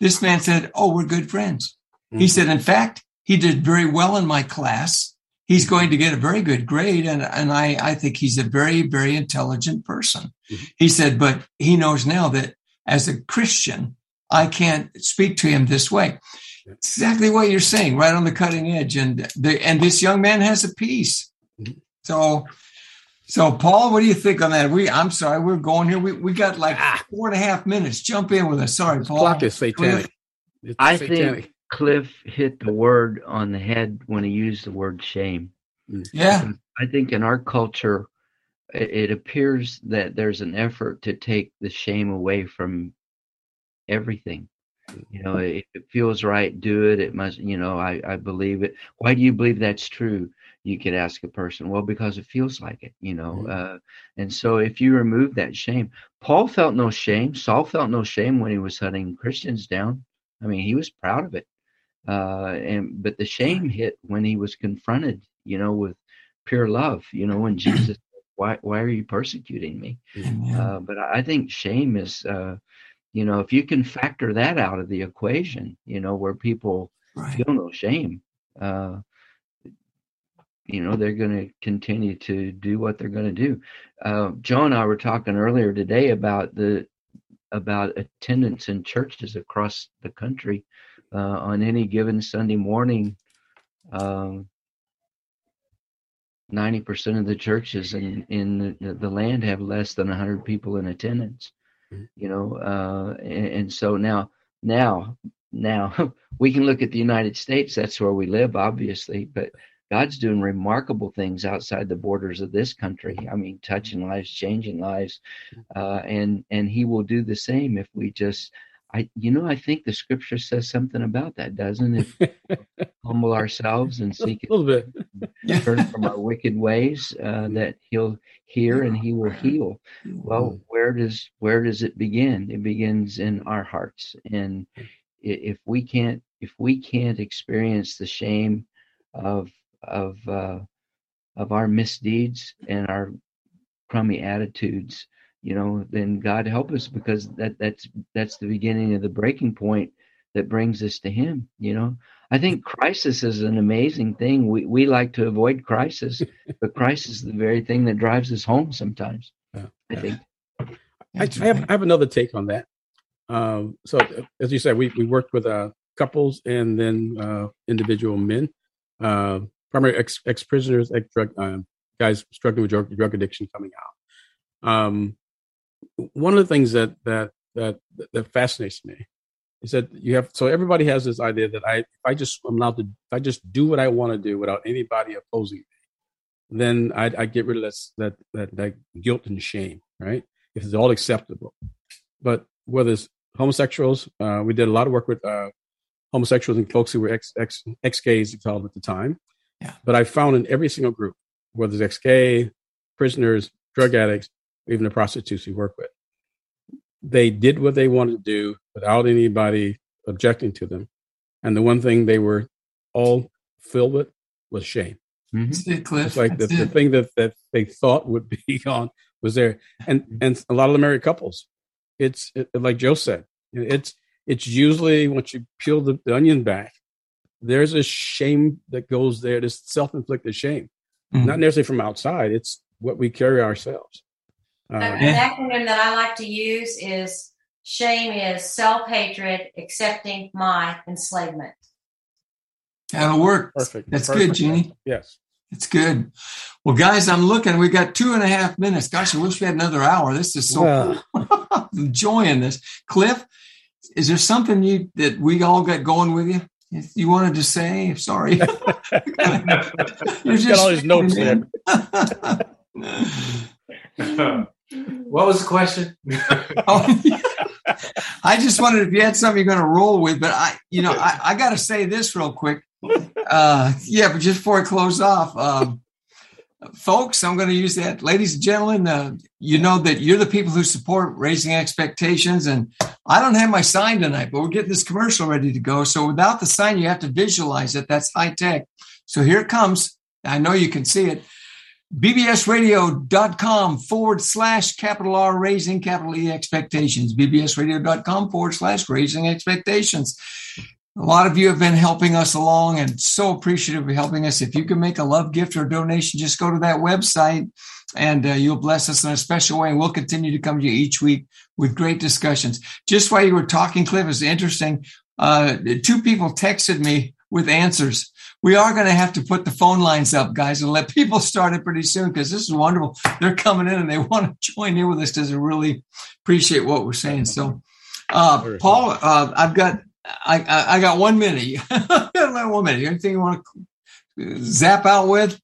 this man said, "Oh, we're good friends." Mm-hmm. He said, "In fact, he did very well in my class." He's going to get a very good grade, and, and I, I think he's a very, very intelligent person. Mm-hmm. He said, but he knows now that as a Christian, I can't speak to him this way. Exactly what you're saying, right on the cutting edge. And the, and this young man has a piece. So, so Paul, what do you think on that? We, I'm sorry, we're going here. We, we got like ah. four and a half minutes. Jump in with us. Sorry, Paul. Clock is satanic. I satanic. think Cliff hit the word on the head when he used the word shame. Yeah. I think in our culture, it appears that there's an effort to take the shame away from everything. You know, if it feels right, do it. It must, you know, I, I believe it. Why do you believe that's true? You could ask a person, well, because it feels like it, you know. Mm-hmm. Uh, and so if you remove that shame, Paul felt no shame. Saul felt no shame when he was hunting Christians down. I mean, he was proud of it. Uh, and but the shame hit when he was confronted, you know, with pure love, you know, when Jesus, why why are you persecuting me? Uh, but I think shame is uh, you know if you can factor that out of the equation you know where people right. feel no shame uh you know they're going to continue to do what they're going to do uh, joe and i were talking earlier today about the about attendance in churches across the country uh, on any given sunday morning um, 90% of the churches in, in the, the land have less than 100 people in attendance Mm-hmm. you know uh, and, and, so now now now we can look at the united states that's where we live obviously but God's doing remarkable things outside the borders of this country. I mean, touching lives, changing lives, uh, and and He will do the same if we just. I, you know, I think the scripture says something about that, doesn't it? humble ourselves and seek a little bit, turn from our wicked ways, uh, that He'll hear and He will heal. Well, where does where does it begin? It begins in our hearts, and if we can't if we can't experience the shame of of uh, of our misdeeds and our crummy attitudes, you know, then God help us because that that's that's the beginning of the breaking point that brings us to Him. You know, I think crisis is an amazing thing. We we like to avoid crisis, but crisis is the very thing that drives us home sometimes. Yeah. I think. I, I, have, I have another take on that. Um, so, as you said, we we worked with uh, couples and then uh, individual men. Uh, primary ex, ex prisoners, ex drug um, guys struggling with drug, drug addiction coming out. Um, one of the things that that that that fascinates me is that you have so everybody has this idea that I if I just I'm allowed to if I just do what I want to do without anybody opposing me, then I, I get rid of that, that that that guilt and shame, right? If it's all acceptable, but whether it's homosexuals, uh, we did a lot of work with uh, homosexuals and folks who were ex ex ex gays, at the time, yeah. But I found in every single group, whether it's ex-gay, prisoners, drug addicts, even the prostitutes we work with, they did what they wanted to do without anybody objecting to them. And the one thing they were all filled with was shame. Mm-hmm. It, Cliff. It's like the, the, thing that, that they thought would be gone was there. And mm-hmm. and a lot of the married couples, it's it, like Joe said, it's it's usually once you peel the, the onion back, there's a shame that goes there, this self inflicted shame, mm-hmm. not necessarily from outside, it's what we carry ourselves. Uh, An acronym that I like to use is shame is self hatred, accepting my enslavement. That'll work. Perfect. That's Perfect. good, Jeani. Yes. It's good. Well, guys, I'm looking. We got two and a half minutes. Gosh, I wish we had another hour. This is so well. enjoying this. Cliff, is there something you that we all got going with you? You wanted to say, sorry. You're just got all his notes there. what was the question? oh, yeah. I just wondered if you had something you're going to roll with, but I, you know, I, I got to say this real quick. Uh, yeah, but just before I close off, um, folks, I'm going to use that. Ladies and gentlemen, uh, you know that you're the people who support raising expectations. And I don't have my sign tonight, but we're getting this commercial ready to go. So without the sign, you have to visualize it. That's high tech. So here it comes. I know you can see it. bbsradio.com forward slash capital R raising capital E expectations. bbsradio.com forward slash raising expectations. A lot of you have been helping us along and so appreciative of helping us. If you can make a love gift or donation, just go to that website and uh, you'll bless us in a special way. And we'll continue to come to you each week with great discussions. Just while you were talking, Cliff, is interesting. Uh, two people texted me with answers. We are going to have to put the phone lines up, guys, and let people start it pretty soon because this is wonderful. They're coming in and they want to join in with us because they really appreciate what we're saying. So, uh, Paul, uh, I've got I, I, I got one minute. one minute. Anything you want to zap out with?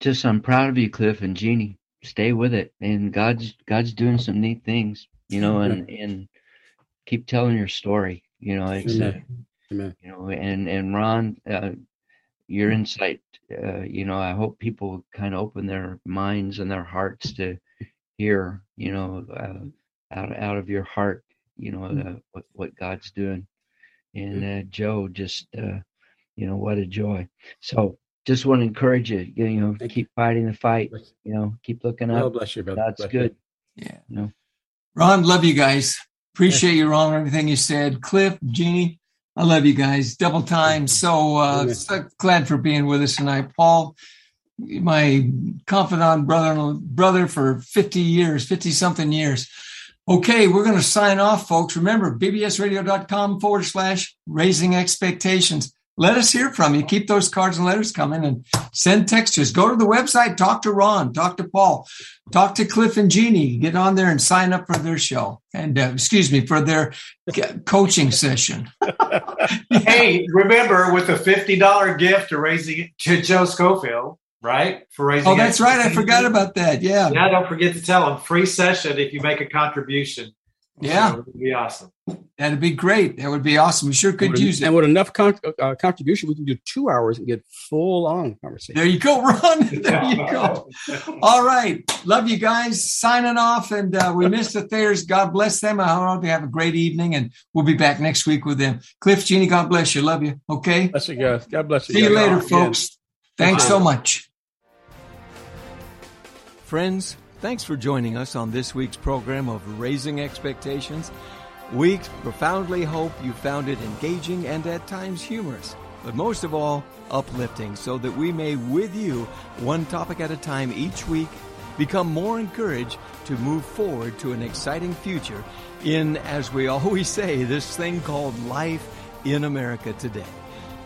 Just I'm proud of you, Cliff and Jeani. Stay with it, and God's God's doing some neat things, you know, and and keep telling your story. You know, it's uh, Amen. you know, and and Ron, uh, your insight. Uh, you know, I hope people kind of open their minds and their hearts to hear. You know, uh, out out of your heart you know mm. uh, what what God's doing. And uh, Joe, just uh, you know, what a joy. So just want to encourage you, you know, Thank keep fighting the fight. You know, keep looking up. Oh, bless you, brother. That's bless good. You. Yeah. You know. Ron, love you guys. Appreciate you, Ron, everything you said. Cliff, Jeani, I love you guys. Double time. So, uh, so glad for being with us tonight. Paul, my confidant brother, brother for 50 years, 50 something years. Okay, we're going to sign off, folks. Remember, bbsradio.com forward slash raising expectations. let us hear from you. Keep those cards and letters coming and send textures. Go to the website, talk to Ron, talk to Paul, talk to Cliff and Jeani. Get on there and sign up for their show. And uh, excuse me, for their coaching session. hey, remember with a $50 gift to raising to Joe Schofield, right? For raising Oh, that's right. I forgot about that. Yeah. Yeah, don't forget to tell them free session if you make a contribution. Yeah, so would be awesome. That'd be great. That would be awesome. We sure could use it. And with enough con- uh, contribution, we can do two hours and get full on conversation. There you go, Ron. there you go. All right, love you guys. Signing off, and uh, we missed the Thayers. God bless them. I hope they have a great evening, and we'll be back next week with them. Cliff, Jeani, God bless you. Love you. Okay. Bless you guys. God bless you. See you later, folks. Thanks so much, friends. Thanks for joining us on this week's program of Raising Expectations. We profoundly hope you found it engaging and at times humorous, but most of all, uplifting, so that we may, with you, one topic at a time each week, become more encouraged to move forward to an exciting future in, as we always say, this thing called life in America today.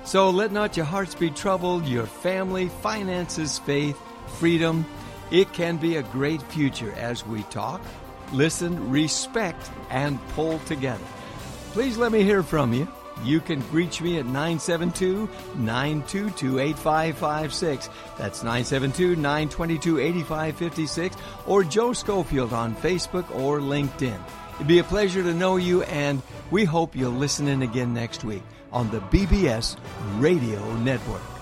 So let not your hearts be troubled, your family, finances, faith, freedom, it can be a great future as we talk, listen, respect, and pull together. Please let me hear from you. You can reach me at 972 922 8556. That's 972 922 8556 or Joe Schofield on Facebook or LinkedIn. It'd be a pleasure to know you, and we hope you'll listen in again next week on the BBS Radio Network.